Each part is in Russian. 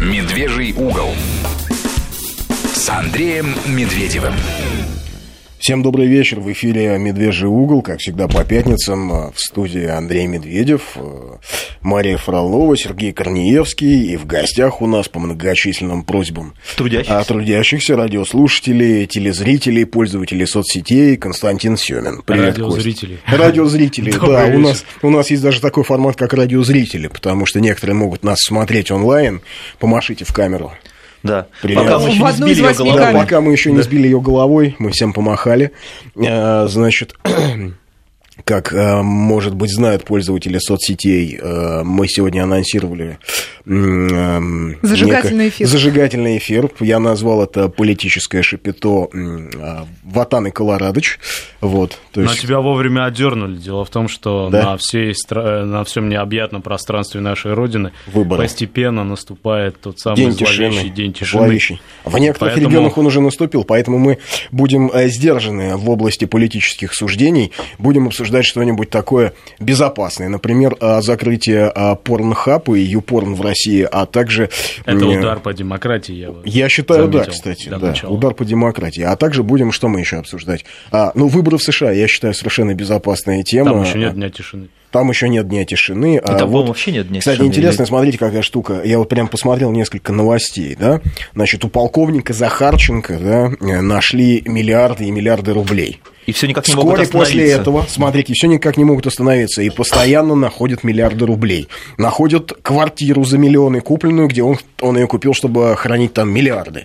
Медвежий угол с Андреем Медведевым. Всем добрый вечер. В эфире «Медвежий угол», как всегда, по пятницам. В студии Андрей Медведев, Мария Фролова, Сергей Корнеевский. И в гостях у нас по многочисленным просьбам трудящихся, трудящихся радиослушателей, телезрителей, пользователей соцсетей Константин Семин. Привет, Радиозрители. Кость. Радиозрители, да. У нас, у нас есть даже такой формат, как радиозрители, потому что некоторые могут нас смотреть онлайн. Помашите в камеру. Да. Пока мы еще не сбили ее головой. Да, пока мы еще не сбили ее головой, мы всем помахали. Значит, как, может быть, знают пользователи соцсетей, мы сегодня анонсировали зажигательный эфир. Зажигательный эфир. Я назвал это политическое шапито Ватан и Колорадыч. Вот, то есть... Но тебя вовремя одернули. Дело в том, что да? на, всей, на всем необъятном пространстве нашей Родины Выборы. постепенно наступает тот самый день зловещий тишины. день тишины. Зловещий. В некоторых поэтому... регионах он уже наступил, поэтому мы будем сдержаны в области политических суждений, будем обсуждать что-нибудь такое безопасное. Например, закрытие порнхаба и юпорн в России, а также... Это удар по демократии, я Я считаю, да, кстати, да, удар по демократии. А также будем, что мы еще обсуждать? А, ну, выборы в США, я считаю, совершенно безопасная тема. Там еще нет дня тишины. Там еще нет дня тишины. А вот, вообще нет дня кстати, тишины. Кстати, интересно, смотрите, какая штука. Я вот прям посмотрел несколько новостей, да. Значит, у полковника Захарченко, да, нашли миллиарды и миллиарды рублей. И все никак не Вскоре могут остановиться. после этого, смотрите, все никак не могут остановиться. И постоянно находят миллиарды рублей. Находят квартиру за миллионы купленную, где он, он ее купил, чтобы хранить там миллиарды.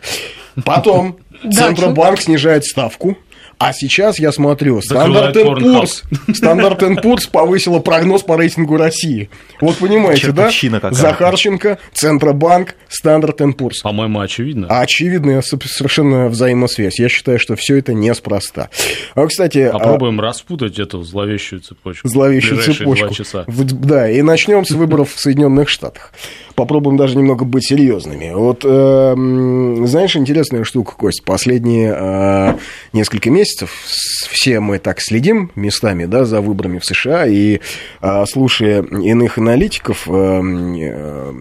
Потом Центробанк снижает ставку. А сейчас я смотрю, Standard & Poor's, Standard & Poor's повысила прогноз по рейтингу России. Вот понимаете, да? Захарченко, Центробанк, Standard & Poor's. По-моему, очевидно. Очевидная совершенно взаимосвязь. Я считаю, что все это неспроста. А, кстати... Попробуем а... распутать эту зловещую цепочку. Зловещую цепочку. часа. Да, и начнем с выборов в Соединенных Штатах попробуем даже немного быть серьезными. Вот, э, знаешь, интересная штука, Кость, последние э, несколько месяцев все мы так следим местами, да, за выборами в США, и э, слушая иных аналитиков, э, э,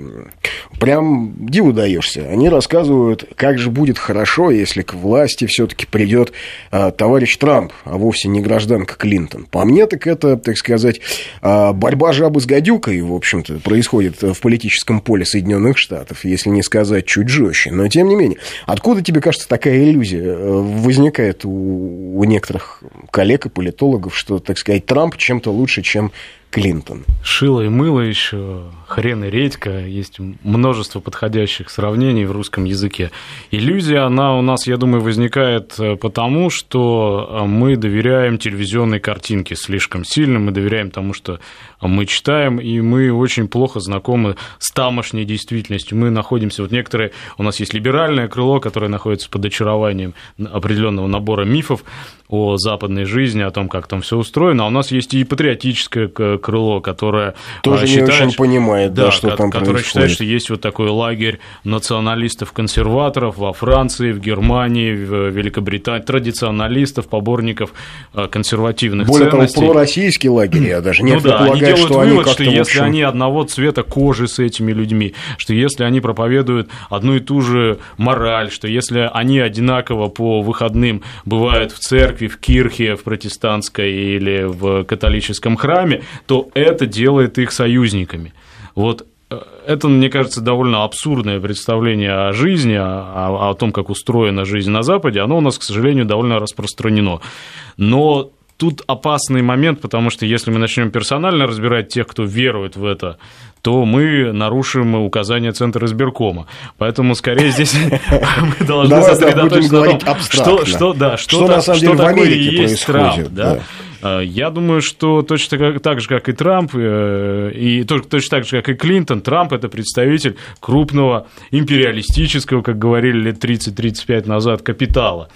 прям диву даешься. Они рассказывают, как же будет хорошо, если к власти все-таки придет э, товарищ Трамп, а вовсе не гражданка Клинтон. По мне, так это, так сказать, э, борьба жабы с гадюкой, в общем-то, происходит в политическом поле Соединенных Штатов, если не сказать чуть жестче. Но тем не менее, откуда тебе кажется такая иллюзия э, возникает у, у некоторых коллег и политологов, что, так сказать, Трамп чем-то лучше, чем Клинтон? Шило и мыло еще, хрен и редька, есть множество подходящих сравнений в русском языке. Иллюзия, она у нас, я думаю, возникает э, потому, что э, мы доверяем телевизионной картинке слишком сильно, мы доверяем тому, что мы читаем, и мы очень плохо знакомы с тамошней действительностью. Мы находимся, вот некоторые, у нас есть либеральное крыло, которое находится под очарованием определенного набора мифов о западной жизни, о том, как там все устроено, а у нас есть и патриотическое крыло, которое тоже считает, не очень понимает, да, да что там которое происходит. считает, что есть вот такой лагерь националистов-консерваторов во Франции, в Германии, в Великобритании, традиционалистов, поборников э, консервативных Более ценностей. того, пророссийские лагеря, я даже не ну, да, они делают что вывод, они что если они одного цвета кожи с этими людьми, что если они проповедуют одну и ту же мораль, что если они одинаково по выходным бывают в церкви, в кирхе, в протестантской или в католическом храме, то это делает их союзниками. Вот э, это, мне кажется, довольно абсурдное представление о жизни, о, о том, как устроена жизнь на Западе, оно у нас, к сожалению, довольно распространено. Но тут опасный момент, потому что если мы начнем персонально разбирать тех, кто верует в это, то мы нарушим указания Центра избиркома. Поэтому, скорее, здесь мы должны сосредоточиться на том, что, что, да, что, на самом деле такое есть Трамп. Да? А, я думаю, что точно так же, как и Трамп, э, и точно так же, как и Клинтон, Трамп – это представитель крупного империалистического, как говорили лет 30-35 назад, капитала.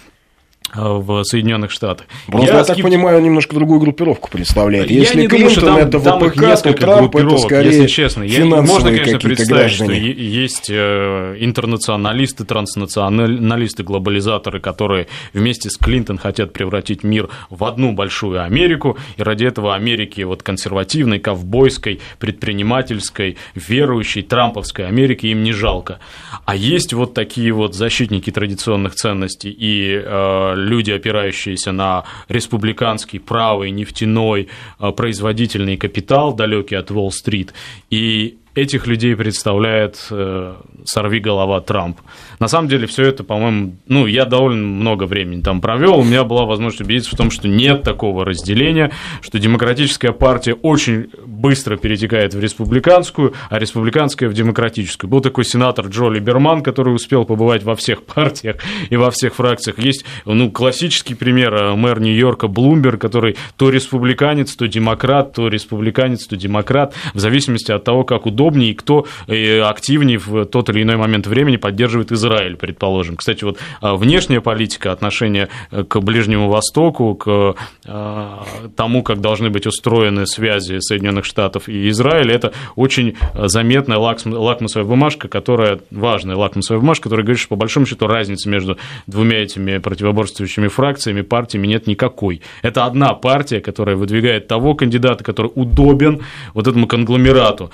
В Соединенных Штатах. Просто, я, я так скеп... понимаю, он немножко другую группировку представляет. Я если не Клинтон думаю, что там, это там ВПК, их несколько Трамп группировок, это скорее если честно. Я, можно, конечно, представить, граждане. что есть э, интернационалисты, транснационалисты, глобализаторы, которые вместе с Клинтон хотят превратить мир в одну большую Америку, и ради этого Америки вот консервативной, ковбойской, предпринимательской, верующей, трамповской Америки им не жалко. А есть вот такие вот защитники традиционных ценностей и э, люди, опирающиеся на республиканский правый нефтяной э, производительный капитал, далекий от Уолл-стрит, и этих людей представляет э, сорви голова Трамп. На самом деле все это, по-моему, ну, я довольно много времени там провел, у меня была возможность убедиться в том, что нет такого разделения, что демократическая партия очень быстро перетекает в республиканскую, а республиканская в демократическую. Был такой сенатор Джо Либерман, который успел побывать во всех партиях и во всех фракциях. Есть, ну, классический пример, э, мэр Нью-Йорка Блумберг, который то республиканец, то демократ, то республиканец, то демократ, в зависимости от того, как удобнее кто э, активнее в тот или иной момент времени поддерживает Израиль предположим. Кстати, вот а, внешняя политика, отношение э, к Ближнему Востоку, к а, тому, как должны быть устроены связи Соединенных Штатов и Израиля, это очень заметная лакмусовая бумажка, которая, важная лакмусовая бумажка, которая говорит, что по большому счету разницы между двумя этими противоборствующими фракциями, партиями нет никакой. Это одна партия, которая выдвигает того кандидата, который удобен вот этому конгломерату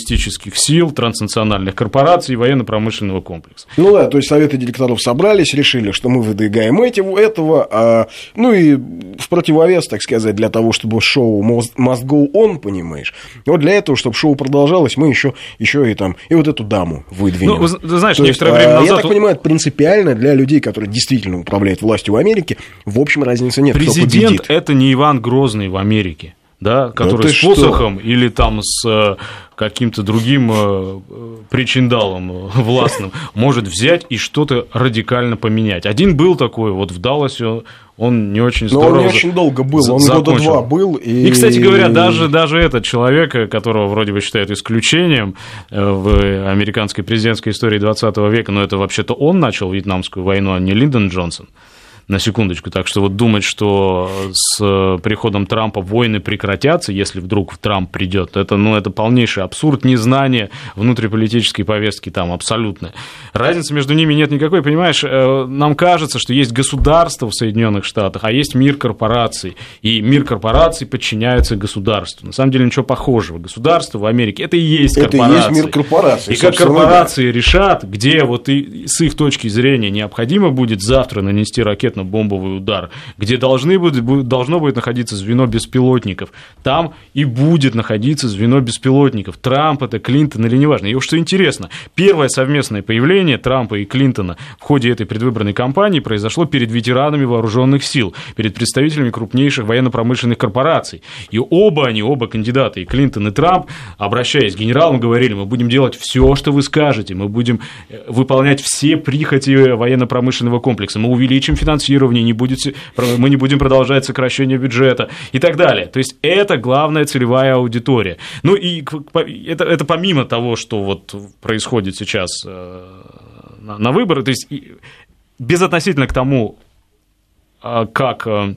империалистических сил, транснациональных корпораций и военно-промышленного комплекса. Ну да, то есть советы директоров собрались, решили, что мы выдвигаем этим, этого, а, ну и в противовес, так сказать, для того, чтобы шоу must go on, понимаешь. Вот для этого, чтобы шоу продолжалось, мы еще, еще и там, и вот эту даму выдвинем. Ну, ты знаешь, то некоторое есть, время а, назад... Я так понимаю, это принципиально для людей, которые действительно управляют властью в Америке, в общем, разницы нет, Президент – это не Иван Грозный в Америке да, который да с посохом что? или там с э, каким-то другим э, причиндалом э, властным может взять и что-то радикально поменять. Один был такой, вот в Далласе он не очень здорово... Но он не очень долго был, он закончил. года два был. И... и, кстати говоря, даже, даже этот человек, которого вроде бы считают исключением в американской президентской истории 20 века, но это вообще-то он начал вьетнамскую войну, а не Линдон Джонсон на секундочку. Так что вот думать, что с э, приходом Трампа войны прекратятся, если вдруг Трамп придет, это, ну, это полнейший абсурд, незнание внутриполитической повестки там абсолютно. Разницы между ними нет никакой, понимаешь, э, нам кажется, что есть государство в Соединенных Штатах, а есть мир корпораций, и мир корпораций подчиняется государству. На самом деле ничего похожего. Государство в Америке это и есть это корпорации. Это и есть мир корпораций. И как корпорации да. решат, где вот и с их точки зрения необходимо будет завтра нанести ракетную ракетно-бомбовый удар, где должны будет, должно будет находиться звено беспилотников. Там и будет находиться звено беспилотников. Трамп это, Клинтон или неважно. И вот что интересно, первое совместное появление Трампа и Клинтона в ходе этой предвыборной кампании произошло перед ветеранами вооруженных сил, перед представителями крупнейших военно-промышленных корпораций. И оба они, оба кандидаты, и Клинтон, и Трамп, обращаясь к генералам, говорили, мы будем делать все, что вы скажете, мы будем э, выполнять все прихоти военно-промышленного комплекса, мы увеличим финансирование финансирования, не будет, мы не будем продолжать сокращение бюджета и так далее. То есть это главная целевая аудитория. Ну и это, это помимо того, что вот происходит сейчас э, на, на выборы, то есть безотносительно к тому, а, как э,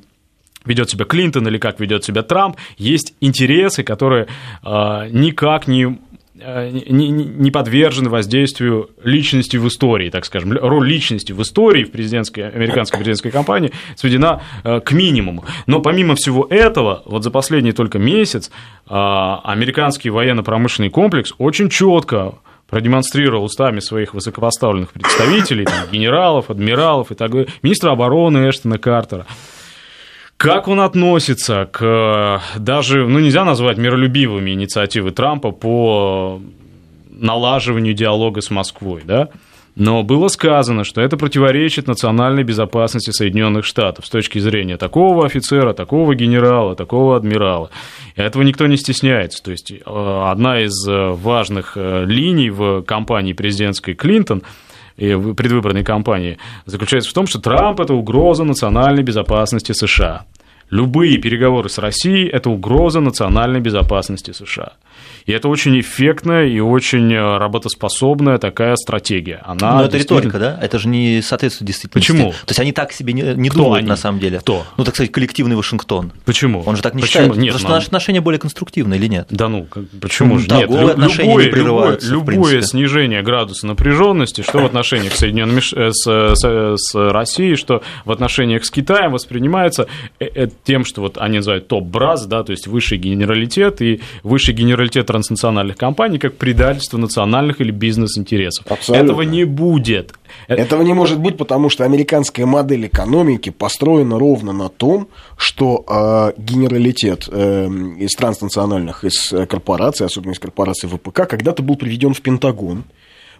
ведет себя Клинтон или как ведет себя Трамп, есть интересы, которые э, никак не не, не подвержены воздействию личности в истории, так скажем. Роль личности в истории в президентской, американской президентской кампании сведена э, к минимуму. Но помимо всего этого, вот за последний только месяц э, американский военно-промышленный комплекс очень четко продемонстрировал устами своих высокопоставленных представителей, там, генералов, адмиралов и так далее, министра обороны Эштона Картера, как он относится к даже, ну нельзя назвать миролюбивыми инициативы Трампа по налаживанию диалога с Москвой, да? Но было сказано, что это противоречит национальной безопасности Соединенных Штатов с точки зрения такого офицера, такого генерала, такого адмирала. И этого никто не стесняется. То есть э, одна из э, важных э, линий в кампании президентской Клинтон – и предвыборной кампании заключается в том, что Трамп – это угроза национальной безопасности США. Любые переговоры с Россией – это угроза национальной безопасности США. И это очень эффектная и очень э, работоспособная такая стратегия. Она Но это риторика, да? Это же не соответствует действительности. Почему? То есть они так себе не, не Кто думают они? на самом деле. Кто? Ну, так сказать, коллективный Вашингтон. Почему? Он же так не Почему? считает. Нет, Потому что нам- наши отношения более конструктивны или нет? Да ну, как- почему Ну, же? Нет, любое, не любое, любое снижение градуса напряженности, что в отношениях с, Соединенными, э, с, с- с Россией, что в отношениях с Китаем воспринимается э, э, тем, что вот они называют топ-браз, да, то есть высший генералитет и высший генералитет транснациональных компаний как предательство национальных или бизнес-интересов. Абсолютно. Этого не будет. Э, Этого не может быть, потому что американская модель экономики построена ровно на том, что э, генералитет э, из транснациональных, из э, корпораций, особенно из корпораций ВПК, когда-то был приведен в Пентагон.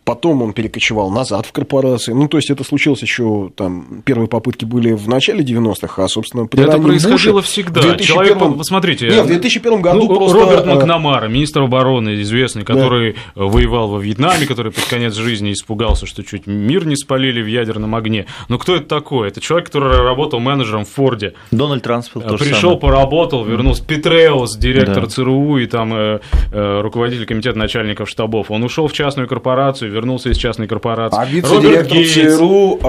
Потом он перекочевал назад в корпорации. Ну, то есть, это случилось еще, там, первые попытки были в начале 90-х, а, собственно, при Это происходило Буше всегда. в 2001 Человек, по- посмотрите, Нет, в 2001 году Ну, просто... Роберт э, Макнамара, министр обороны известный, который воевал во Вьетнаме, который под конец жизни испугался, что чуть мир не спалили в ядерном огне. Но кто это такой? Это человек, который работал менеджером в Форде. Дональд Трансфилд тоже Пришел, поработал, вернулся. Петреус, директор Да. ЦРУ и там э, э, руководитель комитета начальников штабов. Он ушел в частную корпорацию, вернулся из частной корпорации. А вице-директор. ЦРУ,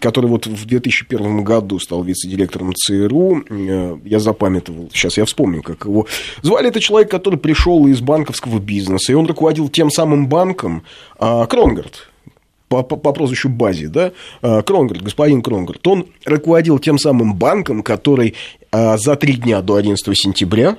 который вот в 2001 году стал вице-директором ЦРУ, э, я запамятовал, сейчас я вспомню, как его звали. Это человек, который пришел из банковского бизнеса, и он руководил тем самым банком а, Кронгард. По, по, по прозвищу Бази, да, А, Кронгард, господин Кронгард, он руководил тем самым банком, который а, за три дня до 11 сентября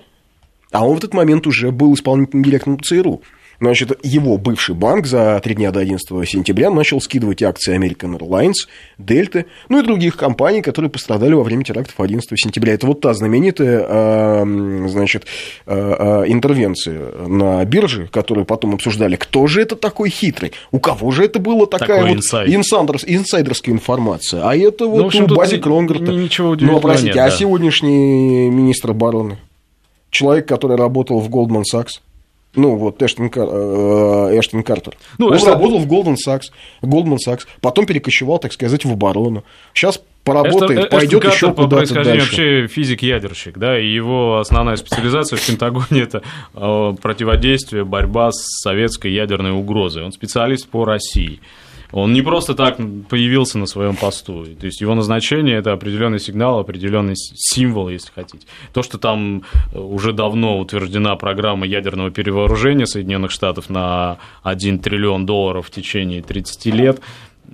а он в этот момент уже был исполнительным директором ЦРУ. Значит, его бывший банк за три дня до 11 сентября начал скидывать акции American Airlines, Delta, ну и других компаний, которые пострадали во время терактов 11 сентября. Это вот та знаменитая, а, значит, а, а, интервенция на бирже, которую потом обсуждали. Кто же это такой хитрый? У кого же это была такая Такой вот инсайд. инсайдерс- инсайдерская информация? А это Ну, вот общем, у Бази ни- ничего Ну, а простите, нет, а да. сегодняшний министр обороны? Человек, который работал в Goldman Sachs. Ну, вот Эштон, Кар- э, Эштон Картер. Ну, он Эштон- работал в Goldman Sachs, Goldman Sachs, потом перекочевал, так сказать, в оборону. Сейчас поработает, Эштон- пойдет Эштон еще по куда-то происхождению дальше. вообще физик-ядерщик, да, и его основная специализация в Пентагоне – это э, противодействие, борьба с советской ядерной угрозой. Он специалист по России. Он не просто так появился на своем посту. То есть его назначение это определенный сигнал, определенный символ, если хотите. То, что там э, уже давно утверждена программа ядерного перевооружения Соединенных Штатов на 1 триллион долларов в течение 30 лет,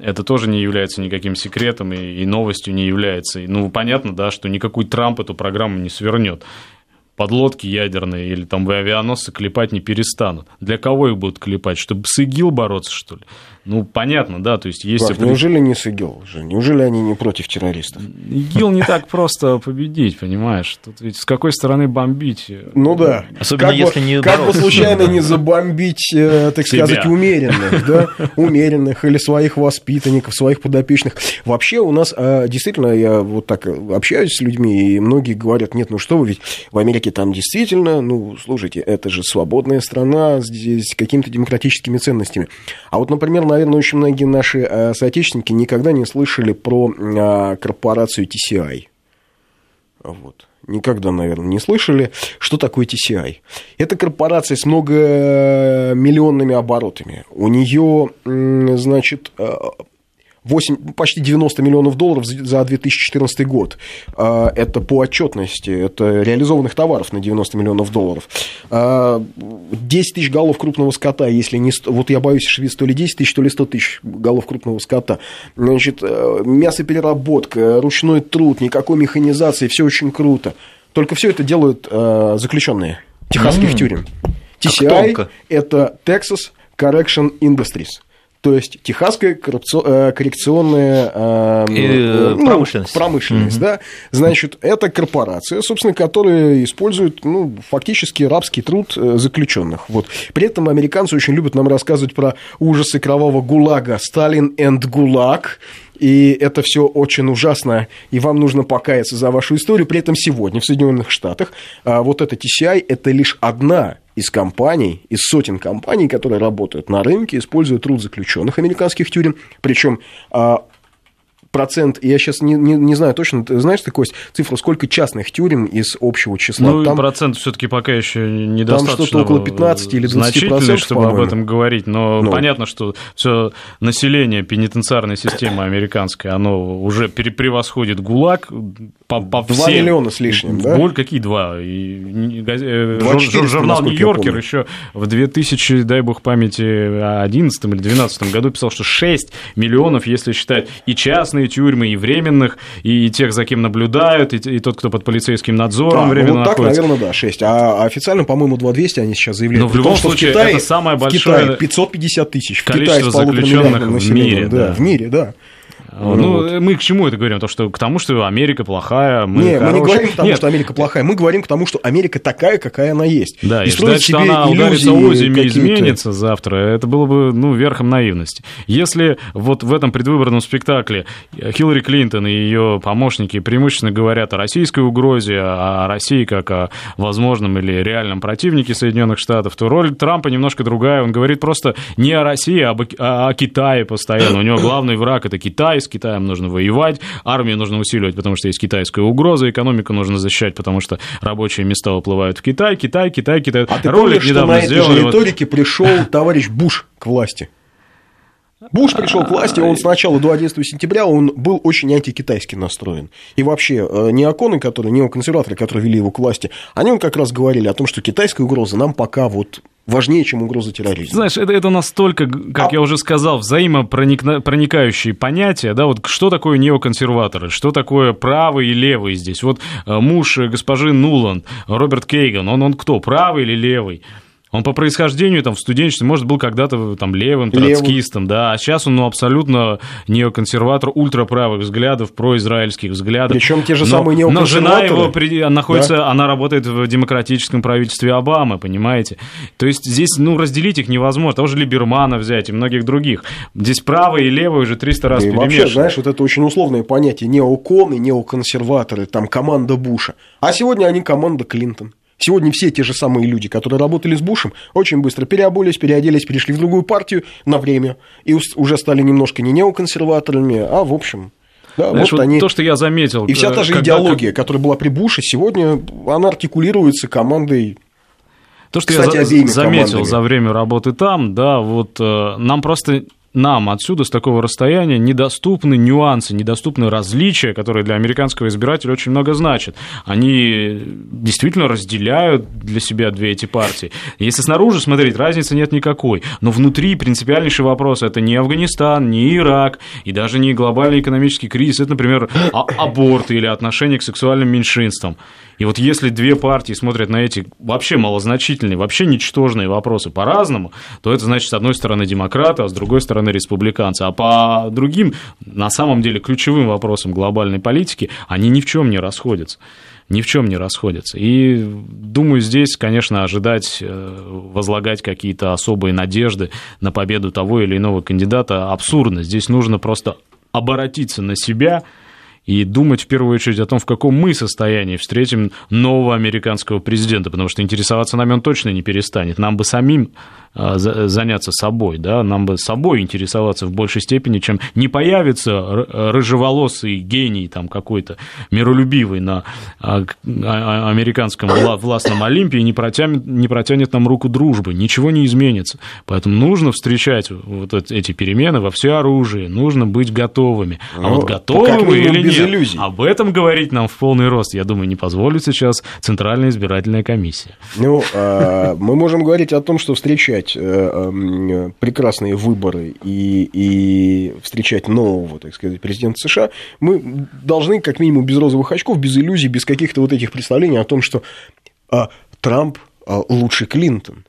это тоже не является никаким секретом и, и новостью не является. Ну, понятно, да, что никакой Трамп эту программу не свернет. Подлодки ядерные или там авианосцы клепать не перестанут. Для кого их будут клепать? Чтобы с ИГИЛ бороться, что ли? Ну, понятно, да, то есть есть... Как, определен- неужели не с ИГИЛ же? Неужели они не против террористов? ИГИЛ не так просто победить, понимаешь? Тут ведь с какой стороны бомбить? Ну да. Особенно как если бы, не Как бы случайно не забомбить, э, так Себя. сказать, умеренных, да, умеренных или своих воспитанников, своих подопечных. Вообще у нас, э, действительно, я вот так общаюсь с людьми, и многие говорят, нет, ну что вы, ведь в Америке там действительно, ну, слушайте, это же свободная страна здесь с какими-то демократическими ценностями. А вот, например, наверное, очень многие наши э, соотечественники никогда не слышали про э, корпорацию TCI. Вот. Никогда, наверное, не слышали, что такое TCI. Это корпорация с многомиллионными оборотами. У нее, значит, э, 8, почти 90 миллионов долларов за 2014 год. А, Это по отчетности, это реализованных товаров на 90 миллионов долларов. А, 10 тысяч голов крупного скота, если не... 100 Вот я боюсь ошибиться, то ли 10 тысяч, то ли 100 тысяч голов крупного скота. Значит, э, мясопереработка, ручной труд, никакой механизации, все очень круто. Только все это делают э, заключенные техасских тюрем. TCI тонко. это Texas Correction Industries. То есть техасская э, коррекционная э, Э, ну, промышленность. промышленность, да. Значит, это корпорация, собственно, которая использует ну, фактически рабский труд э, заключенных. Вот. При этом американцы очень любят нам рассказывать про ужасы кровавого ГУЛАГа. Сталин and ГУЛАГ. И это все очень ужасно, и вам нужно покаяться за вашу историю. При этом сегодня в Соединенных Штатах а, вот эта TCI – это лишь одна из компаний, из сотен компаний, которые работают на рынке, используя труд заключенных американских тюрем. Причем процент, я сейчас не, не, не знаю точно, ты знаешь, ты, Кость, цифру, сколько частных тюрем из общего числа? Ну, там, процент все-таки пока еще недостаточно. Там что-то около 15 или 20 значительный, чтобы об этом говорить, но Ну. понятно, что все население пенитенциарной системы американской, оно уже превосходит ГУЛАГ по, по Два всем. миллиона с лишним, да? Боль, какие два? И, газе- э, журнал «Нью-Йоркер» еще в 2000, дай бог памяти, 11 или 12 году писал, что 6 миллионов, если считать и частные тюрьмы, и временных, и тех, за кем наблюдают, и, и тот, кто под полицейским надзором А, ну, временно вот так, находится. наверное, да, 6. А официально, по-моему, 2200 они сейчас заявляют. Но в любом том, случае, в Китае, это самое в большое Китае 550 тысяч. В количество Китае заключенных в мире, Да, да. в мире, да. Ну, вот. мы к чему это говорим? То, что, к тому, что Америка плохая, мы не, мы не говорим к тому, Нет, что Америка плохая, мы говорим к тому, что Америка такая, какая она есть. Да, и, строить ждать, что она ударится озими и изменится завтра, это было бы, ну, верхом наивности. Если вот в этом предвыборном спектакле Хиллари Клинтон и ее помощники преимущественно говорят о российской угрозе, о России как о возможном или реальном противнике Соединенных Штатов, то роль Трампа немножко другая. Он говорит просто не о России, а о Китае постоянно. У него главный враг – это Китай, с Китаем нужно воевать, армию нужно усиливать, потому что есть китайская угроза, экономику нужно защищать, потому что рабочие места уплывают в Китай, Китай, Китай, Китай. А ты Ролик помнишь, что недавно на этой же вот- риторике пришел товарищ Буш к власти? Буш пришел к власти, он сначала до 11 сентября он был очень антикитайски настроен. И вообще, э, неоконы, которые, неоконсерваторы, которые вели его к власти, они он как раз говорили о том, что китайская угроза нам пока вот важнее, чем угроза терроризма. Знаешь, это, это настолько, как А- я уже сказал, взаимопроникающие понятия, да, вот что такое неоконсерваторы, что такое правый и левый здесь. Вот э, муж э, госпожи Нуланд, Роберт Кейган, он, он кто, правый или левый? Он по происхождению там в студенчестве, может, был когда-то там левым, Левым. троцкистом, да, а сейчас он ну, абсолютно неоконсерватор, ультраправых взглядов, произраильских взглядов. Причем те же Но- самые Но жена неоконсерваторы- его при- находится, она работает в демократическом правительстве Обамы, понимаете? То есть здесь, ну, разделить их невозможно. Того же Либермана взять и многих других. Здесь правый и левый уже 300 раз И вообще, перемешаны. знаешь, вот это очень условное понятие неоконы, неоконсерваторы, там команда Буша. А сегодня они команда Клинтон. Сегодня все те же самые люди, которые работали с Бушем, очень быстро переобулись, переоделись, перешли в другую партию на время и уже стали немножко не неоконсерваторами, а в общем. Да, Знаешь, вот вот они. то, что я заметил. И вся э, та же когда- идеология, которая была при Буше, сегодня она артикулируется командой То, что Кстати, я за- заметил командами. за время работы там, да, вот э, нам просто нам отсюда, с такого расстояния, недоступны нюансы, недоступны различия, которые для американского избирателя очень много значат. Они действительно разделяют для себя две эти партии. Если снаружи смотреть, разницы нет никакой. Но внутри принципиальнейший вопрос – это не Афганистан, не Ирак, и даже не глобальный экономический кризис. Это, например, а- аборты или отношение к сексуальным меньшинствам. И вот если две партии смотрят на эти вообще малозначительные, вообще ничтожные вопросы по-разному, то это значит, с одной стороны, демократы, а с другой стороны, республиканцы. А по другим, на самом деле, ключевым вопросам глобальной политики, они ни в чем не расходятся. Ни в чем не расходятся. И думаю, здесь, конечно, ожидать, э, возлагать какие-то особые надежды на победу того или иного кандидата абсурдно. Здесь нужно просто оборотиться на себя и думать в первую очередь о том, в каком мы состоянии встретим нового американского президента, потому что интересоваться нами он точно не перестанет. Нам бы самим заняться собой, да, нам бы собой интересоваться в большей степени, чем не появится рыжеволосый гений там какой-то, миролюбивый на а, а- а- американском вла- властном Олимпе и не протянет, не протянет нам руку дружбы, ничего не изменится. Поэтому нужно встречать вот эт- эти перемены во все оружие, нужно быть готовыми. А Ну, вот готовы или нет? иллюзий. Об этом говорить нам в полный рост, я думаю, не позволит сейчас Центральная избирательная комиссия. Ну, мы можем говорить о том, что встречать э, м, прекрасные выборы и, и встречать нового, так сказать, президента США, мы должны, как минимум, без розовых очков, без иллюзий, без каких-то вот этих представлений о том, что а, Трамп а, лучше Клинтон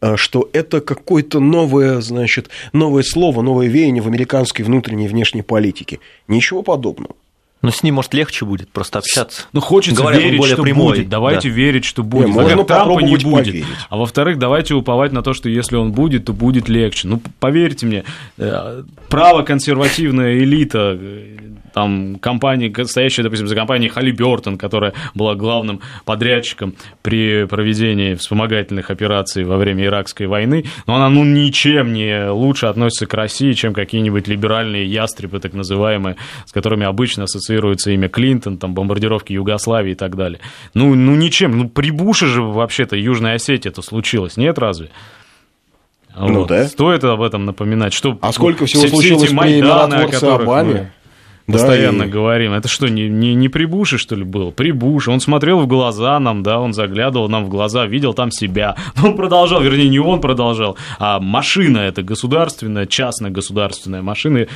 а, что это какое-то новое, значит, новое слово, новое веяние в американской внутренней и внешней политике. Ничего подобного. Но с ним, может, легче будет просто общаться. Ну, хочется Говорят, верить, более что прямой, будет. Давайте да. верить, что будет. можно Во-первых, Трампа не будет. поверить. А во-вторых, давайте уповать на то, что если он будет, то будет легче. Ну, поверьте мне, э, право-консервативная элита, э, там, компания, стоящая, допустим, за компанией Халибертон, которая была главным подрядчиком при проведении вспомогательных операций во время Иракской войны, но она, ну, ничем не лучше относится к России, чем какие-нибудь либеральные ястребы, так называемые, с которыми обычно ассоциируется имя Клинтон, там, бомбардировки Югославии и так далее. Ну, ну ничем. Ну, при Буше же вообще-то Южная Осетия это случилось, нет разве? Ну да. Стоит об этом напоминать. Что А сколько всего все- все случилось эти при Майданы, о которых мы Обаме? Да, Постоянно и- говорим. Это что, не, не, не при Буше, что ли, было? При Буше. Он смотрел в глаза нам, да, он заглядывал нам в глаза, видел там себя. Но он продолжал, вернее, не он продолжал, а машина эта государственная, частно-государственная машина,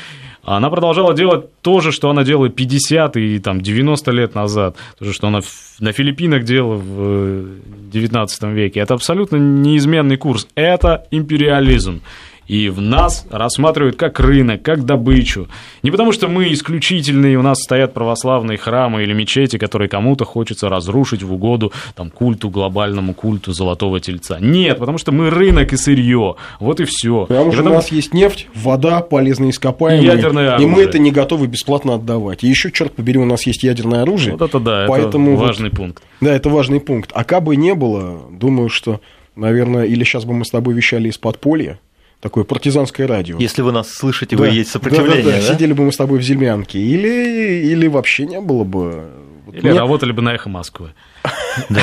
она продолжала делать то же, что она делала 50 и там, 90 лет назад. То же, что она на Филиппинах делала в э, 19 веке. Это абсолютно неизменный курс. Это империализм. И в нас рассматривают как рынок, как добычу. Не потому, что мы исключительные, у нас стоят православные храмы или мечети, которые кому-то хочется разрушить в угоду там, культу, глобальному культу золотого тельца. Нет, потому что мы рынок и сырье. Вот и все. Потому что у нас есть нефть, вода, полезные ископаемые, И ядерное и мы оружие. это не готовы бесплатно отдавать. И еще, черт побери, у нас есть ядерное оружие. Вот это да, поэтому это вот- важный пункт. Да, это важный пункт. А кабы не было, думаю, что, наверное, или сейчас бы мы с тобой вещали из подполья, такое партизанское радио. Если вы нас слышите, Да. вы есть Да, сопротивление, да, да, да? Сидели бы мы с тобой в Зельмянке. Или, или вообще не было бы. Вот Или нет, работали бы на эхо Москвы. Да.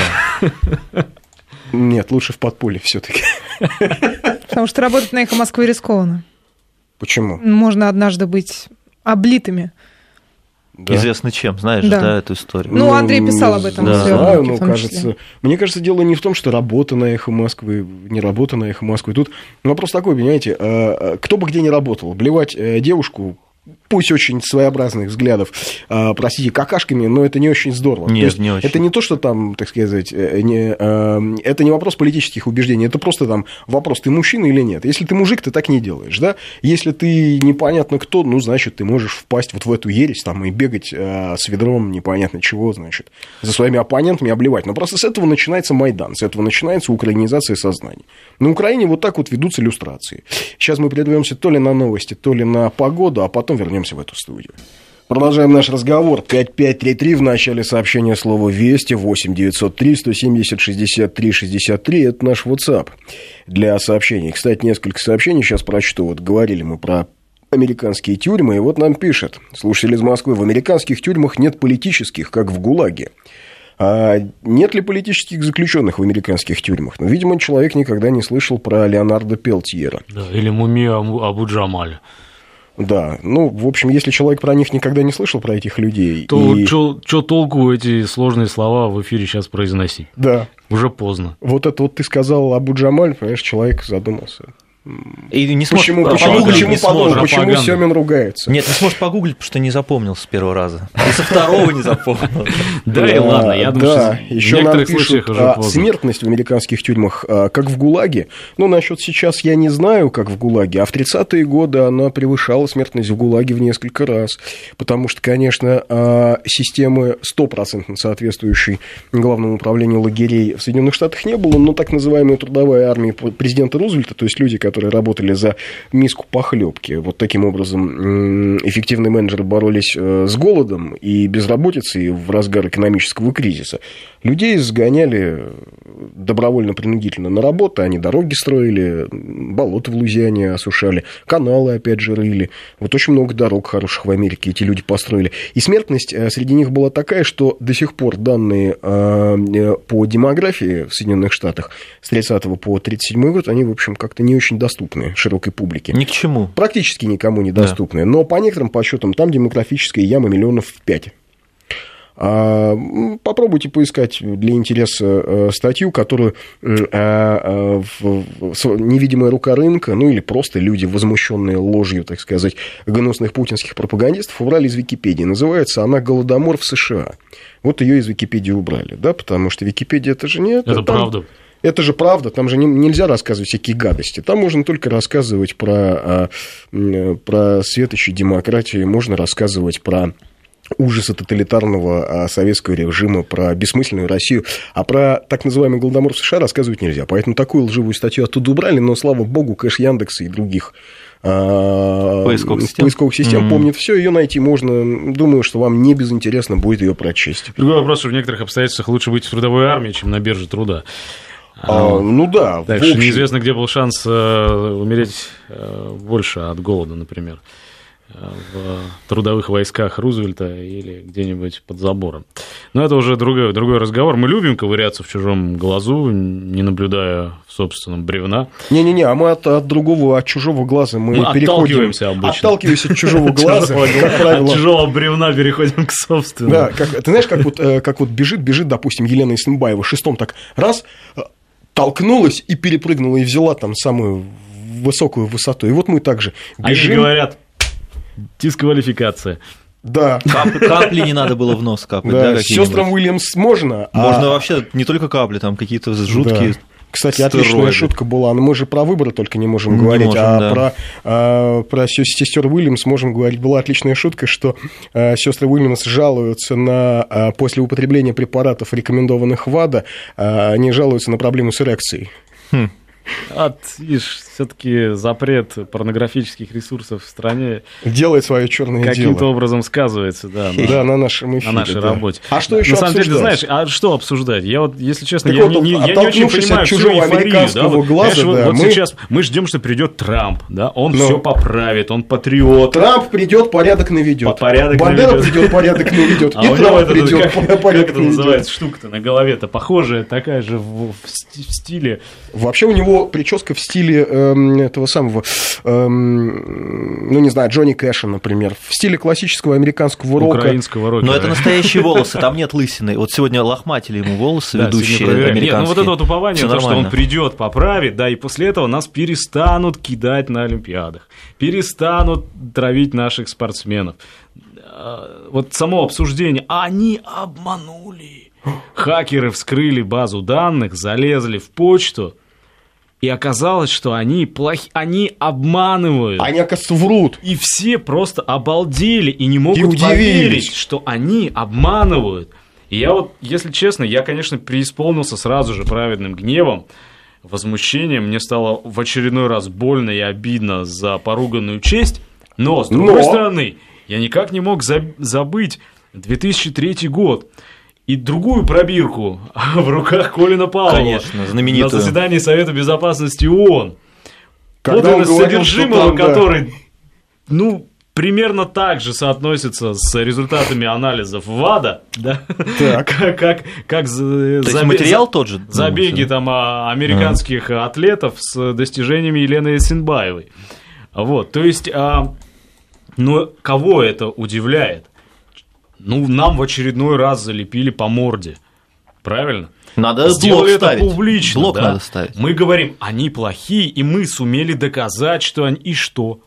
нет, лучше в подполье все-таки. Потому что работать на эхо Москвы рискованно. Почему? Можно однажды быть облитыми. Да. Известно чем, знаешь, Да. да, эту историю. Ну, Андрей писал об этом Не в знаю, но кажется, мне кажется, дело не в том, что работа на эхо Москвы, не работа на эхо Москвы. Тут вопрос такой, понимаете, э, э, кто бы где ни работал, блевать э, девушку пусть очень своеобразных взглядов, э, простите, какашками, но это не очень здорово. Нет, есть не очень. Это не то, что там, так сказать, э, не, э, это не вопрос политических убеждений, это просто там вопрос, ты мужчина или нет. Если ты мужик, ты так не делаешь, да? Если ты непонятно кто, ну, значит, ты можешь впасть вот в эту ересь там и бегать э, с ведром непонятно чего, значит, за своими оппонентами обливать. Но просто с этого начинается Майдан, с этого начинается украинизация сознания. На Украине вот так вот ведутся иллюстрации. Сейчас мы прервемся то ли на новости, то ли на погоду, а потом вернемся в эту студию. Продолжаем наш разговор. 5533 в начале сообщения слова «Вести» 8 903 170 63 63. Это наш WhatsApp для сообщений. Кстати, несколько сообщений сейчас прочту. Вот говорили мы про американские тюрьмы, и вот нам пишет слушатель из Москвы, в американских тюрьмах нет политических, как в ГУЛАГе. А нет ли политических заключенных в американских тюрьмах? Ну, видимо, человек никогда не слышал про Леонардо Пелтьера. Да, или Мумия Абу Абу Джамаля. Да, ну, в общем, если человек про них никогда не слышал, про этих людей... То и- что толку эти сложные слова в эфире сейчас произносить? Да, Уже поздно. вот это вот ты сказал Абу Джамаль, понимаешь, человек задумался. И не сможешь Почему, по- почему, почему не подумал, сможешь. почему. Семин ругается? Нет, не сможешь погуглить, потому что не запомнил с первого раза. И со второго не запомнил. Да и ладно, я думаю, что еще нам пишут, смертность в американских тюрьмах, а, как в ГУЛАГе. Ну, насчет сейчас я не знаю, как в ГУЛАГе, а в 30-е годы она превышала смертность в ГУЛАГе в несколько раз. Потому что, конечно, а, системы стопроцентно соответствующей главному управлению лагерей в Соединенных Штатах не было, но так называемая трудовая армия президента Рузвельта, то есть люди, которые работали за миску похлебки. Вот таким образом эффективные менеджеры боролись э, с голодом и безработицей в разгар экономического кризиса. Людей сгоняли добровольно-принудительно на работу, они дороги строили, болота в Лузиане осушали, каналы, опять же, рыли. Вот очень много дорог хороших в Америке эти люди построили. И смертность э, среди них была такая, что до сих пор данные э, э, по демографии в Соединенных Штатах с 30 по 37 год, они, в общем, как-то не очень доступны широкой публике Ни к чему. практически никому недоступны. Но по некоторым подсчетам там демографическая яма миллионов в пять. А, Попробуйте поискать для интереса э, статью, которую а, а, в- в- невидимая рука рынка, ну или просто люди, возмущенные ложью, так сказать, гнусных путинских пропагандистов, убрали из Википедии. Называется она «Голодомор в США». Вот ее из Википедии убрали, да, потому что Википедия это же не это. Это там- правда. Это же правда, там же не- нельзя рассказывать всякие гадости. Там можно только рассказывать про, а, про светочи демократии, можно рассказывать про ужасы тоталитарного а, советского режима, про бессмысленную Россию, а про так называемый Голодомор в США рассказывать нельзя. Поэтому такую лживую статью оттуда убрали, но, слава богу, кэш Яндекса и других а, Поисковых систем. поисковых систем Мгм. помнит все, ее найти можно. Думаю, что вам не безинтересно будет ее прочесть. Другой вопрос, что в некоторых обстоятельствах лучше быть в трудовой армии, чем на бирже труда. А, ну да, что общем. неизвестно, где был шанс э, умереть э, больше от голода, например. Э, В трудовых войсках Рузвельта или где-нибудь под забором. Но это уже другой, другой разговор. Мы любим ковыряться в чужом глазу, не наблюдая в собственном бревна. Не-не-не, а мы от, от другого, от чужого глаза мы, Мы переходим. отталкиваемся обычно. Отталкиваемся от чужого глаза. От тяжелого бревна переходим к собственному. Да, ты знаешь, как вот, э, как вот бежит, бежит, допустим, Елена Исенбаева шестом так раз, э, толкнулась и перепрыгнула, и взяла там самую высокую высоту. И вот мы также Они бежим. говорят, дисквалификация. Да, Кап- Капли не надо было в нос капать, да, да, сестрам Уильямс можно. а- Можно вообще не только капли, там какие-то жуткие. Да. Кстати, отличная стероиды. шутка была. Но мы же про выборы только не можем Не говорить, можем, а да. про, а, про сестер Уильямс можем говорить. Была отличная шутка, что сестры Уильямс жалуются на а, после употребления препаратов, рекомендованных ВАДА, а, они жалуются на проблему с эрекцией. От, видишь, все-таки запрет порнографических ресурсов в стране Делает свое черное каким-то дело. образом сказывается, да, на, Да, на нашем эфире. на нашей да. работе. А что еще На самом деле, обсуждать? знаешь, а что обсуждать? Я вот, если честно, Так я, вот, не, я не очень понимаю от чужого эйфорию, американского да, вот, глаза, знаешь, вот- да, вот мы- сейчас мы ждем, что придет Трамп, да, он Но- все поправит, он патриот. Трамп придет, порядок наведет. По- порядок Бандера наведет. придет, порядок наведет. А И Трамп это, придет, как, как порядок это наведет. называется штука-то на голове-то похожая, такая же в стиле Вообще у него прическа в стиле эм, этого самого, эм, ну не знаю, Джонни Кэша, например, в стиле классического американского рока. украинского рока. Но это настоящие волосы, там нет лысины. Вот сегодня лохматили ему волосы, ведущие проверяем. Нет, ну вот американские. это вот упование, то, что он придет, поправит, да, и после этого нас перестанут кидать на Олимпиадах, перестанут травить наших спортсменов. А, Вот само обсуждение, они обманули. Хакеры вскрыли базу данных, залезли в почту, и оказалось, что они плохи, они обманывают. Они, оказывается, врут. И все просто обалдели и не могут И удивились. поверить, что они обманывают. И я вот, если честно, я, конечно, преисполнился сразу же праведным гневом, возмущением. Мне стало в очередной раз больно и обидно за поруганную честь. Но, с другой Но. стороны, я никак не мог за- забыть 2003 год. И другую пробирку в руках Колина Павлова. Конечно, знаменитую. На заседании Совета Безопасности ООН. Когда Подлинность говорил, содержимого, там, да. который, ну, примерно так же соотносится с результатами анализов ВАДА, да? Так. Как, как, как за- То есть забе- материал тот же? Забеги Ну, там а, американских атлетов с достижениями Елены Синбаевой. Вот, то есть, а, но кого это удивляет? Ну, нам в очередной раз залепили по морде. Правильно? Надо Сделали блок это ставить. публично. Блок да. надо ставить. Мы говорим, они плохие, и мы сумели доказать, что они... И что?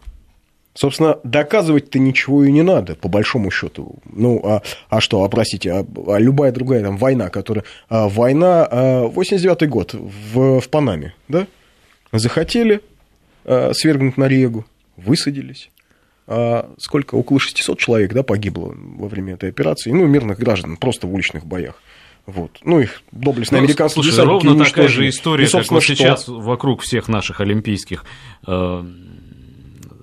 Собственно, доказывать-то ничего и не надо, по большому счету. Ну, а, а что, а простите, а, а любая другая там война, которая... а, война, а, 89-й год в, в Панаме, да? Захотели а, свергнуть Нориегу, высадились. А сколько? Около 600 человек, да, погибло во время этой операции. Ну, мирных граждан, просто в уличных боях. Вот. Ну, их доблестные Ну, американские слушай, ровно такая уничтожили. же история, И, как вот что? сейчас вокруг всех наших олимпийских э,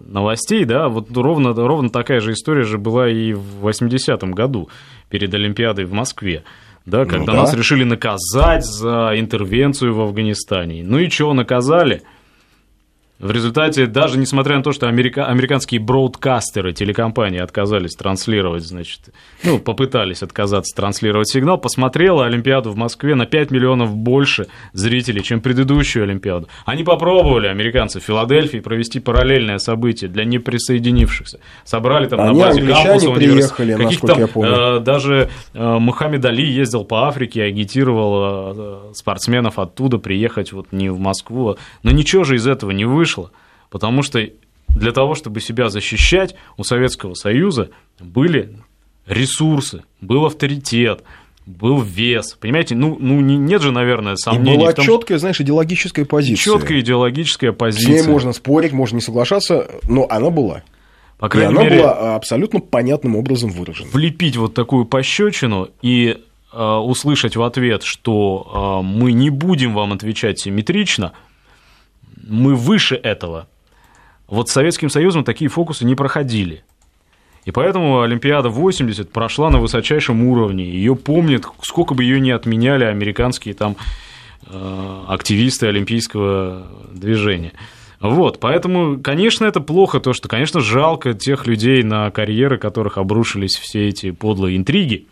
новостей, да, вот ровно, ровно такая же история же была и в 80-м году перед Олимпиадой в Москве. Да, когда да. нас решили наказать за интервенцию в Афганистане. Ну и чего наказали? В результате, даже несмотря на то, что америка- американские бродкастеры, телекомпании отказались транслировать, значит, ну, попытались отказаться транслировать сигнал, посмотрела Олимпиаду в Москве на 5 миллионов больше зрителей, чем предыдущую Олимпиаду. Они попробовали, американцы, в Филадельфии провести параллельное событие для неприсоединившихся. Собрали там Они, на базе кампуса университета. приехали, Каких-то насколько я там, помню. э, даже э, Мухаммед Али ездил по Африке, агитировал э, спортсменов оттуда приехать вот не в Москву. Но ничего же из этого не вышло, потому что для того, чтобы себя защищать, у Советского Союза были ресурсы, был авторитет, был вес. Понимаете, ну, ну не- нет же, наверное, И сомнений была в том, четкая, знаешь, идеологическая позиция. четкая идеологическая С позиция. ней можно спорить, можно не соглашаться, но она была. По И крайней она мере, была абсолютно понятным образом выражена. влепить вот такую пощечину и э, услышать в ответ, что э, мы не будем вам отвечать симметрично, мы выше этого. Вот с Советским Союзом такие фокусы не проходили. И поэтому Олимпиада 80 прошла на высочайшем уровне. Ее помнят, сколько бы ее ни отменяли американские там э, активисты олимпийского движения. Вот, поэтому, конечно, это плохо, то, что, конечно, жалко тех людей, на карьеры которых обрушились все эти подлые интриги,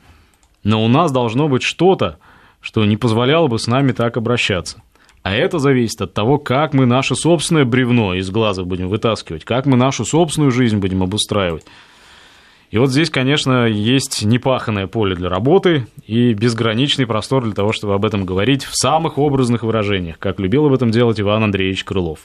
но у нас должно быть что-то, что не позволяло бы с нами так обращаться. А это зависит от того, как мы наше собственное бревно из глаза будем вытаскивать, как мы нашу собственную жизнь будем обустраивать. И вот здесь, конечно, есть непаханное поле для работы и безграничный простор для того, чтобы об этом говорить в самых образных выражениях, как любил об этом делать Иван Андреевич Крылов.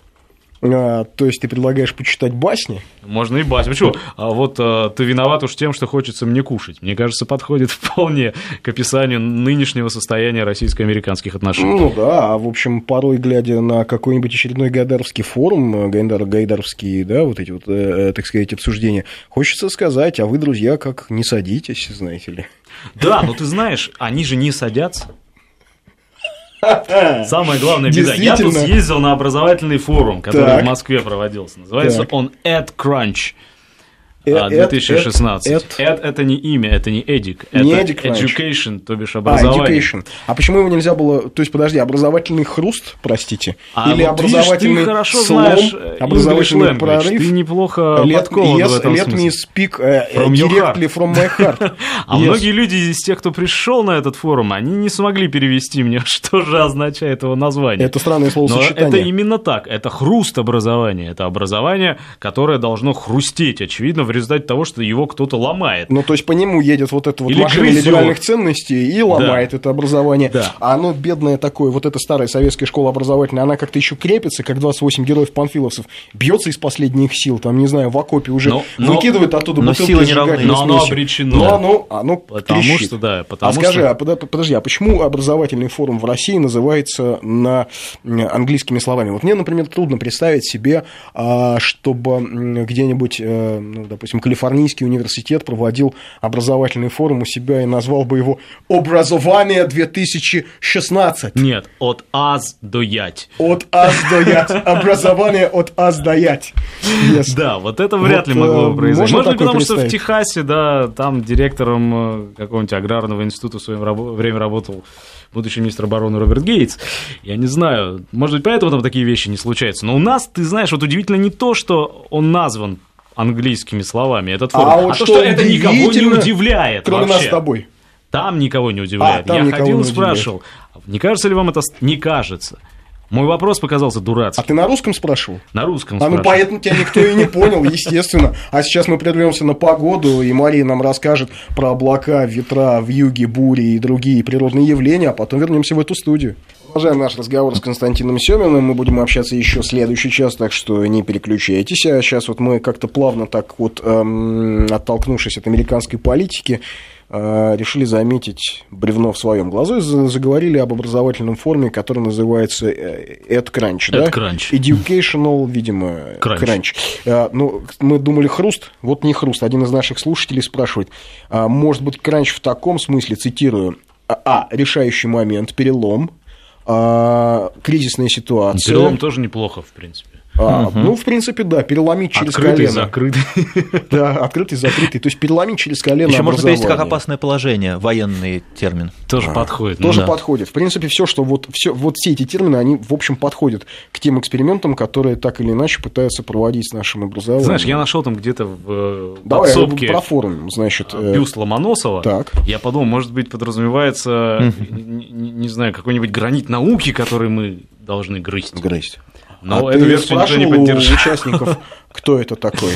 А, то есть ты предлагаешь почитать басни? Можно и басню. Почему? А вот а, ты виноват уж тем, что хочется мне кушать. Мне кажется, подходит вполне к описанию нынешнего состояния российско-американских отношений. Ну да, а в общем, порой, глядя на какой-нибудь очередной гайдаровский форум, э, гайдар, гайдаровские, да, вот эти вот, э, так сказать, обсуждения, хочется сказать, а вы, друзья, как не садитесь, знаете ли. Да, но ты знаешь, они же не садятся. Самая главная беда. Я тут съездил на образовательный форум, который Так. в Москве проводился. Называется Так. он EdCrunch. Э, а, эд- 2016. эд- Эд это не имя, это не эдик, Не это EdCrunch. education, то бишь А, образование. education. А почему его нельзя было... То есть, подожди, образовательный хруст, простите? А Или вот видишь, образовательный ты хорошо слом, знаешь э, образовательный language, прорыв? Ты неплохо Let, yes, в этом let me смысле. speak uh, From your directly from my heart. А Yes. многие люди из тех, кто пришел на этот форум, они не смогли перевести мне, что же означает его название. Это странное Но словосочетание. это именно так. Это хруст образования. Это образование, которое должно хрустеть, очевидно, в результате того, что его кто-то ломает. Ну, то есть по нему едет вот эта вот Или машина грызет. либеральных ценностей и ломает это образование. Да. А оно бедное такое, вот эта старая советская школа образовательная, она как-то еще крепится, как 28 героев панфиловцев, бьется из последних сил, там, не знаю, в окопе уже Но- но- выкидывает оттуда но бутылки силы не равны. Но оно обречено. Но оно, оно Потому трещит. что, да, потому а скажи, что- а подо- подожди, а почему образовательный форум в России называется на английскими словами? Вот мне, например, трудно представить себе, а, чтобы где-нибудь, э, ну, допустим, Калифорнийский университет проводил образовательный форум у себя и назвал бы его «Образование 2016». Нет, от аз до ять. От аз до ять. Образование от аз до ять. Yes. Да, вот это вряд Вот, ли могло э, бы произойти. можно Может быть, потому что в? Техасе, да, там директором э, какого-нибудь аграрного института в свое время работал будущий министр обороны Роберт Гейтс. Я не знаю, может быть, поэтому там такие вещи не случаются. Но у нас, ты знаешь, вот удивительно не то, что он назван английскими словами, этот форум, А а, вот то, что что это никого не удивляет Кроме вообще. нас с тобой. Там никого не удивляет. А, Я ходил и спрашивал, не кажется ли вам это... Не кажется. Мой вопрос показался А дурацким. ты на русском спрашивал? На русском А ну спрашивал. поэтому тебя никто и не понял, естественно. А сейчас мы прервемся на погоду, и Мария нам расскажет про облака, ветра, вьюги, бури и другие природные явления, а потом вернемся в эту студию. Продолжаем наш разговор с Константином Семиным. Мы будем общаться еще следующий час, так что не переключайтесь. А сейчас вот мы как-то плавно так вот, эм, оттолкнувшись от американской политики, э, решили заметить бревно в своем глазу и за- заговорили об образовательном форуме, который называется э, EdCrunch. да? EdCrunch. Educational, видимо, Crunch. Crunch. А, ну, мы думали хруст, вот не хруст. Один из наших слушателей спрашивает, а, может быть, кранч в таком смысле, цитирую, а, а, решающий момент, перелом, кризисная ситуация. Перелом тоже неплохо, в принципе. А, Ну, в принципе, да, переломить через Открытый, колено. закрытый. Да, открытый, закрытый. То есть переломить через колено Еще можно перевести как опасное положение, военный термин. Тоже подходит. Тоже да. подходит. В принципе, все, что вот, все, вот все эти термины, они, в общем, подходят к тем экспериментам, которые так или иначе пытаются проводить с нашим образованием. Знаешь, я нашел там где-то в э, Давай подсобке про форум, значит. э, бюст Ломоносова. Так. Я подумал, может быть, подразумевается, не знаю, какой-нибудь гранит науки, который мы должны грызть. Грызть. Но а эту ты версию никто не поддержал. участников, кто это такой?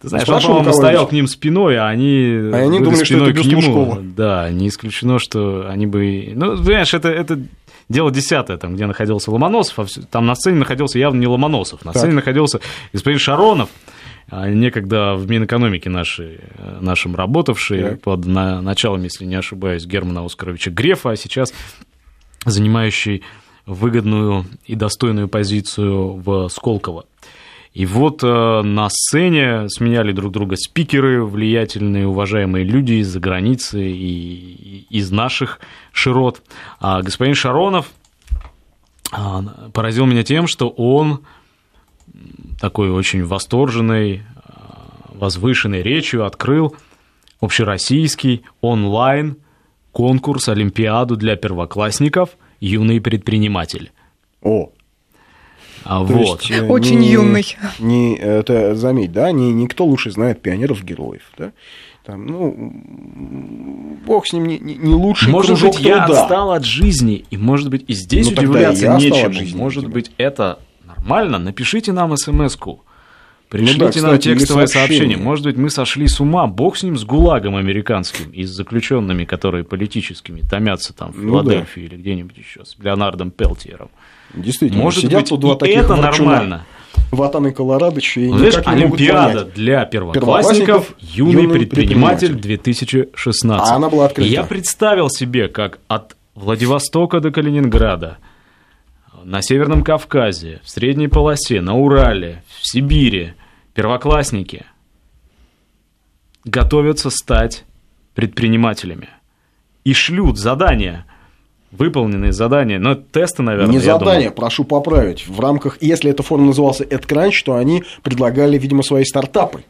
Ты знаешь, он, по-моему, стоял к ним спиной, а они, А они думали, что спиной это к нему. Лужкова. Да, не исключено, что они бы... Ну, понимаешь, это, это дело десятое, там, где находился Ломоносов, а там на сцене находился явно не Ломоносов, на Так. сцене находился господин Шаронов, а, некогда в Минэкономике нашей, э, нашим работавший Так. под на- началом, если не ошибаюсь, Германа Оскаровича Грефа, а сейчас занимающий выгодную и достойную позицию в Сколково. И вот э, на сцене сменяли друг друга спикеры, влиятельные, уважаемые люди из-за границы и из наших широт. А господин Шаронов а, поразил меня тем, что он такой очень восторженной, а, возвышенной речью открыл общероссийский онлайн конкурс Олимпиаду для первоклассников «Юный предприниматель». О, а То вот. есть, э, Очень не- юный. Не, это, заметь, да, не, никто лучше знает пионеров-героев, да. Там, ну, бог с ним, не, не- не лучший Может кружок быть, я труда. отстал от жизни, и, может быть, и здесь Ну, и удивляться я от нечему. жизни, может быть, это нормально? Напишите нам смс-ку. Пришлите Ну да, нам кстати, текстовое сообщение. Может быть, мы сошли с ума. Бог с ним, с ГУЛАГом американским и с заключенными, которые политическими томятся там в Ну да. Филадельфии или где-нибудь еще, с Леонардом Пелтиером. Действительно, Может сидят быть, тут два таких это нормально. Ватан и Колорадыч, и знаешь, никак не могут Олимпиада понять. для первоклассников, Первоклассников, юный, юный предприниматель предприниматель. 2016. А она была открыта. И я представил себе, как от Владивостока до Калининграда, на Северном Кавказе, в Средней полосе, на Урале, в Сибири первоклассники готовятся стать предпринимателями. И шлют задания, выполненные задания, но это тесты, наверное, Не я думаю. задание, прошу поправить. В рамках, если эта форма назывался AdCrunch, то они предлагали, видимо, свои стартапы.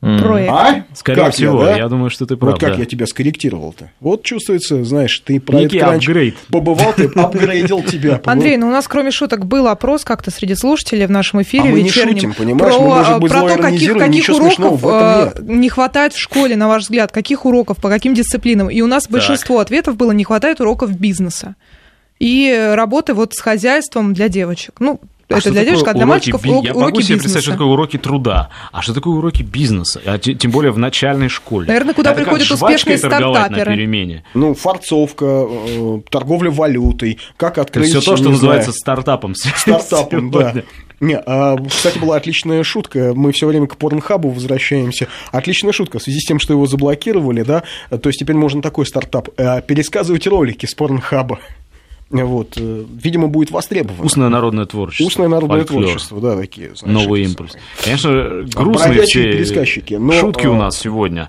Проект. А? Скорее Как всего, я, я, да? думаю, что ты прав. Вот как да. я тебя скорректировал-то. Вот чувствуется, знаешь, ты про Некий AdCrunch апгрейд. побывал, ты апгрейдил тебя. Андрей, ну у нас кроме шуток был опрос как-то среди слушателей в нашем эфире А мы не вечернем. шутим, понимаешь? Про, Мы, может быть, про то, каких, каких уроков э, не хватает в школе, на ваш взгляд, каких уроков, по каким дисциплинам. И у нас большинство ответов было не хватает уроков бизнеса. И работы вот с хозяйством для девочек. Ну, А это что для девочек, а для уроки мальчиков би- урок- Я уроки могу себе бизнеса. представить, что такое уроки труда. А что такое уроки бизнеса? А те- тем более в начальной школе. Наверное, куда Это приходят успешные торговать на стартаперы. перемене. Ну, фарцовка, э, торговля валютой, как открыть... все то, что называется знаю, стартапом. стартапом, да. Не, а, кстати, была отличная шутка. Мы все время к порнхабу возвращаемся. Отличная шутка в связи с тем, что его заблокировали, да. То есть теперь можно такой стартап э, пересказывать ролики с порнхаба. Вот, э, видимо, будет востребовано. Устное народное творчество. Устное народное фольклор, творчество, да, такие. знаешь, Новый импульс. Конечно, грустные все пересказчики, но, шутки у а, нас сегодня.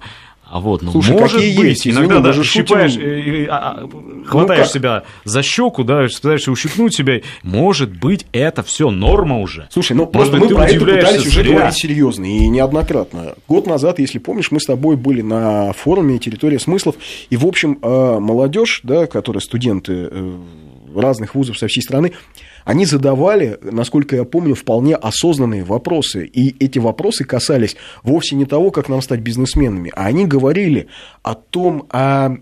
А вот, ну, Слушай, может быть, есть? Извини, иногда мы даже же шутим. щипаешь, э, э, а, а, хватаешь как? себя за щеку, да, пытаешься ущипнуть себя. Может быть, это все норма уже. Слушай, ну Может просто быть, мы про это пытались уже зря. говорить серьезно и неоднократно. Год назад, если помнишь, мы с тобой были на форуме «Территория смыслов», и, в общем, э, молодежь, да, которые студенты э, разных вузов со всей страны, они задавали, насколько я помню, вполне осознанные вопросы. И эти вопросы касались вовсе не того, как нам стать бизнесменами, а они говорили о том, а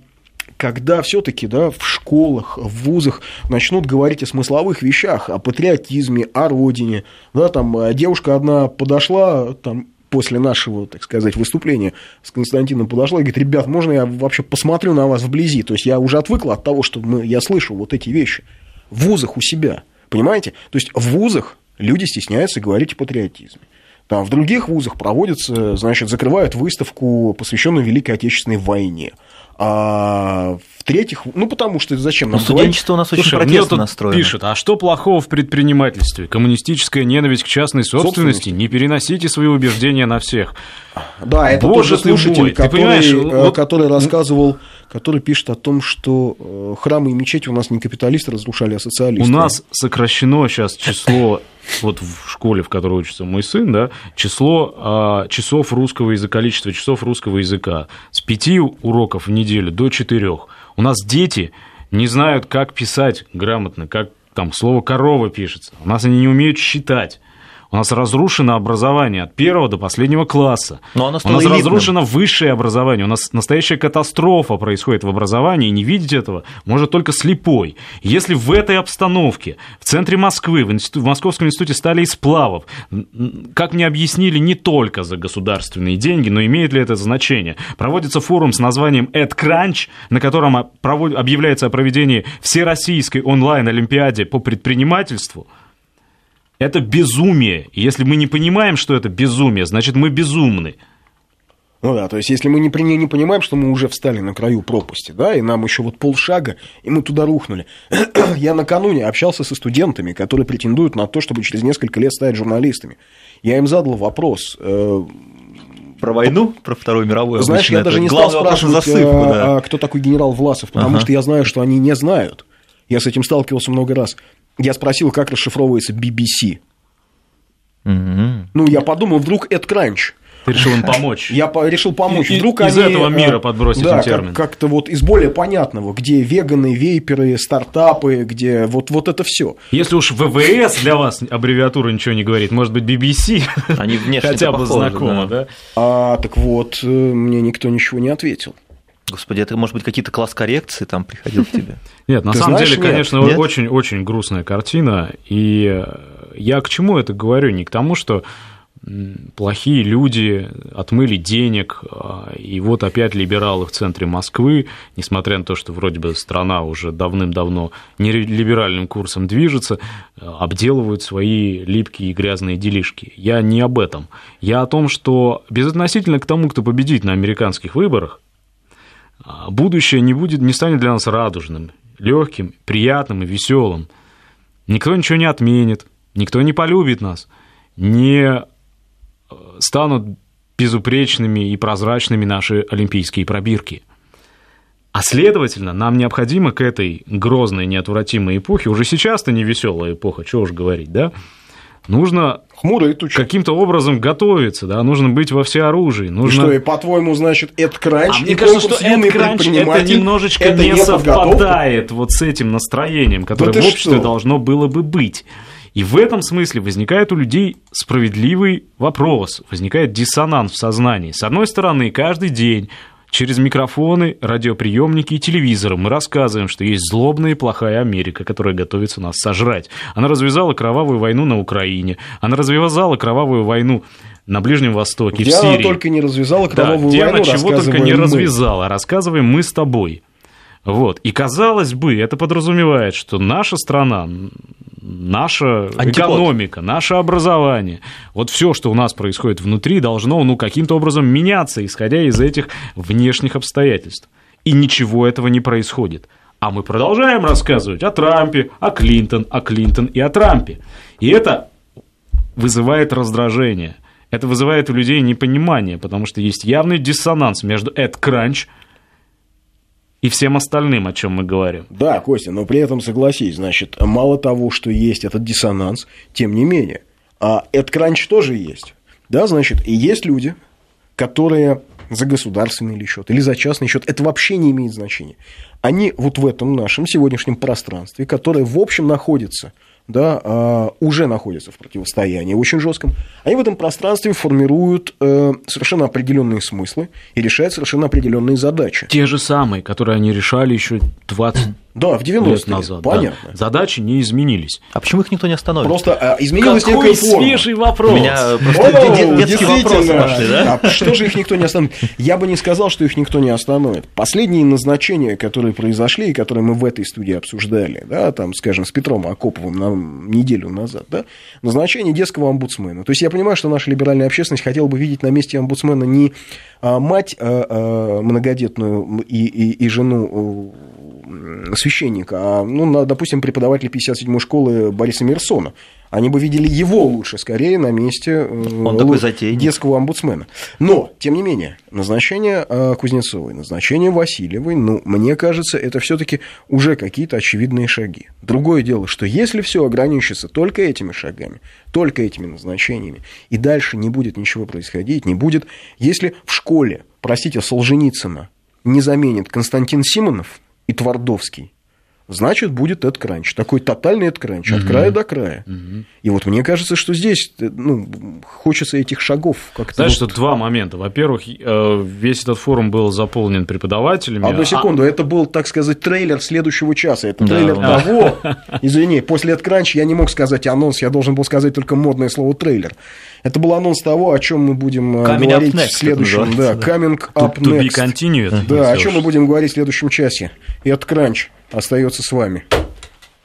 когда все-таки да, в школах, в вузах начнут говорить о смысловых вещах, о патриотизме, о родине, да, там э, девушка одна подошла, там, после нашего, так сказать, выступления с Константином подошла и говорит, ребят, можно я вообще посмотрю на вас вблизи? То есть я уже отвыкла от того, что мы, я слышу вот эти вещи в вузах у себя, понимаете? То есть в вузах люди стесняются говорить о патриотизме. Там в других вузах проводятся, значит, закрывают выставку, посвященную Великой Отечественной войне. А в-третьих, ну потому что зачем нам Ну, говорить? студенчество у нас очень Слушай, протестно настроено. пишут, а что плохого в предпринимательстве? Коммунистическая ненависть к частной собственности? Собственности. Не переносите свои убеждения на всех. Да, это Боже тот же ты слушатель, мой, ты который, понимаешь, э, вот- который рассказывал, который пишет о том, что э, храмы и мечети у нас не капиталисты разрушали, а социалисты. У нас сокращено сейчас число, вот в школе, в которой учится мой сын, да, число а, часов русского языка, количество часов русского языка с пяти уроков в неделю до четырех. У нас дети не знают, как писать грамотно, как там слово корова пишется. У нас они не умеют считать. У нас разрушено образование от первого до последнего класса. Но оно У стало нас элитным. разрушено высшее образование. У нас настоящая катастрофа происходит в образовании, и не видеть этого может только слепой. Если в этой обстановке, в центре Москвы, в, институ- в Московском институте стали и сплавов, м, м, как мне объяснили, не только за государственные деньги, но имеет ли это значение, проводится форум с названием «EdCrunch», на котором провод- объявляется о проведении всероссийской онлайн-олимпиаде по предпринимательству – это безумие. Если мы не понимаем, что это безумие, значит, мы безумны. Ну да, то есть если мы не, не понимаем, что мы уже встали на краю пропасти, да, и нам еще вот полшага, и мы туда рухнули. Я накануне общался со студентами, которые претендуют на то, чтобы через несколько лет стать журналистами. Я им задал вопрос, э, Про войну, про Вторую мировую. знаешь, я даже не стал спрашивать, засыпку, а, да. кто такой генерал Власов, потому Ага. что я знаю, что они не знают. Я с этим сталкивался много раз. Я спросил, как расшифровывается BBC. Мгм. Ну, я подумал, вдруг это кранч. Ты решил им помочь. Я по- решил помочь. И- Вдруг из они, этого мира э, подбросить да, им как- термин. Как-то вот из более понятного, где веганы, вейперы, стартапы, где вот, вот это все. Если уж ВВС для вас аббревиатура ничего не говорит, может быть, BBC Они внешне хотя бы похожи, знакомо, да. да? А так вот, э, мне никто ничего не ответил. Господи, это, может быть, какие-то класс коррекции там приходил к тебе? Нет, на Ты самом знаешь, деле, нет. конечно, очень-очень грустная картина. И э, я к чему это говорю? Не к тому, что плохие люди отмыли денег, а, и вот опять либералы в центре Москвы, несмотря на то, что вроде бы страна уже давным-давно не либеральным курсом движется, э, обделывают свои липкие и грязные делишки. Я не об этом. Я о том, что безотносительно к тому, кто победит на американских выборах, будущее не будет, не станет для нас радужным, легким, приятным и веселым. Никто ничего не отменит, никто не полюбит нас, не э, станут безупречными и прозрачными наши олимпийские пробирки. А следовательно, нам необходимо к этой грозной, неотвратимой эпохе, уже сейчас-то не веселая эпоха, чего уж говорить, да, нужно Хмурые тучи. каким-то образом готовиться, да, нужно быть во всеоружии, И нужно... что, и по-твоему, значит, это кранч, А и мне кажется, что «Юный этот кранч это предприниматель» немножечко это не подготовка? совпадает вот с этим настроением, которое ты в обществе что? должно было бы быть. И в этом смысле возникает у людей справедливый вопрос, возникает диссонанс в сознании. С одной стороны, каждый день через микрофоны, радиоприемники и телевизоры мы рассказываем, что есть злобная и плохая Америка, которая готовится нас сожрать. Она развязала кровавую войну на Украине, она развязала кровавую войну на Ближнем Востоке, Где в она Сирии. только не развязала Да, кровавую где войну, она чего только не мы. развязала, рассказываем мы с тобой. Вот. И казалось бы, это подразумевает, что наша страна, наша Антипод. экономика, наше образование, вот все, что у нас происходит внутри, должно ну, каким-то образом меняться, исходя из этих внешних обстоятельств. И ничего этого не происходит. А мы продолжаем рассказывать о Трампе, о Клинтон, о Клинтон и о Трампе. И это вызывает раздражение. Это вызывает у людей непонимание, потому что есть явный диссонанс между Эд Кранч и всем остальным, о чем мы говорим. Да, Костя, но при этом согласись, значит, мало того, что есть этот диссонанс, тем не менее, а этот кранч тоже есть. Да, значит, и есть люди, которые за государственный счет, или за частный счет, это вообще не имеет значения. Они вот в этом нашем сегодняшнем пространстве, которое в общем находится, да, а, уже находится в противостоянии очень жестком, они в этом пространстве формируют э, совершенно определенные смыслы и решают совершенно определенные задачи. Те же самые, которые они решали еще 20 Да, в 90-е лет назад. да. понятно. Задачи не изменились. А почему их никто не остановит? Просто а, изменилась Какой некая форма. свежий вопрос! У меня О, просто де- детские вопросы пошли, да? А что же их никто не остановит? Я бы не сказал, что их никто не остановит. Последние назначения, которые произошли и которые мы в этой студии обсуждали, да, там, скажем, с Петром Акоповым на неделю назад, да, назначение детского омбудсмена. То есть я понимаю, что наша либеральная общественность хотела бы видеть на месте омбудсмена не а, мать а, а, многодетную и, и, и жену э, священника, а, ну, допустим, преподавателя 57-й школы Бориса Мерсона. Они бы видели его лучше, скорее, на месте э, Он такой затейник. детского омбудсмена. Но, тем не менее, назначение э, Кузнецовой, назначение Васильевой, ну, мне кажется, это все-таки уже какие-то очевидные шаги. Другое дело, что если все ограничится только этими шагами, только этими назначениями, и дальше не будет ничего происходить, не будет, если в школе, простите, Солженицына не заменит Константин Симонов и Твардовский, значит, будет Эд Кранч. Такой тотальный Эд Кранч, от края до края. И вот мне кажется, что здесь э, ну, хочется этих шагов как-то... Знаешь, вот- тут два момента. Во-первых, э, весь этот форум был заполнен преподавателями. Одну а- секунду, это был, так сказать, трейлер следующего часа. Это Да, трейлер да. того. Извини, после Эд Кранч я не мог сказать анонс, я должен был сказать только модное слово трейлер. Это был анонс того, о чем мы будем э, Coming up говорить next, в следующем. это Да, называется, coming To, up to be next. continued. Да, о чем мы будем говорить в следующем часе. Эд Кранч остается с вами.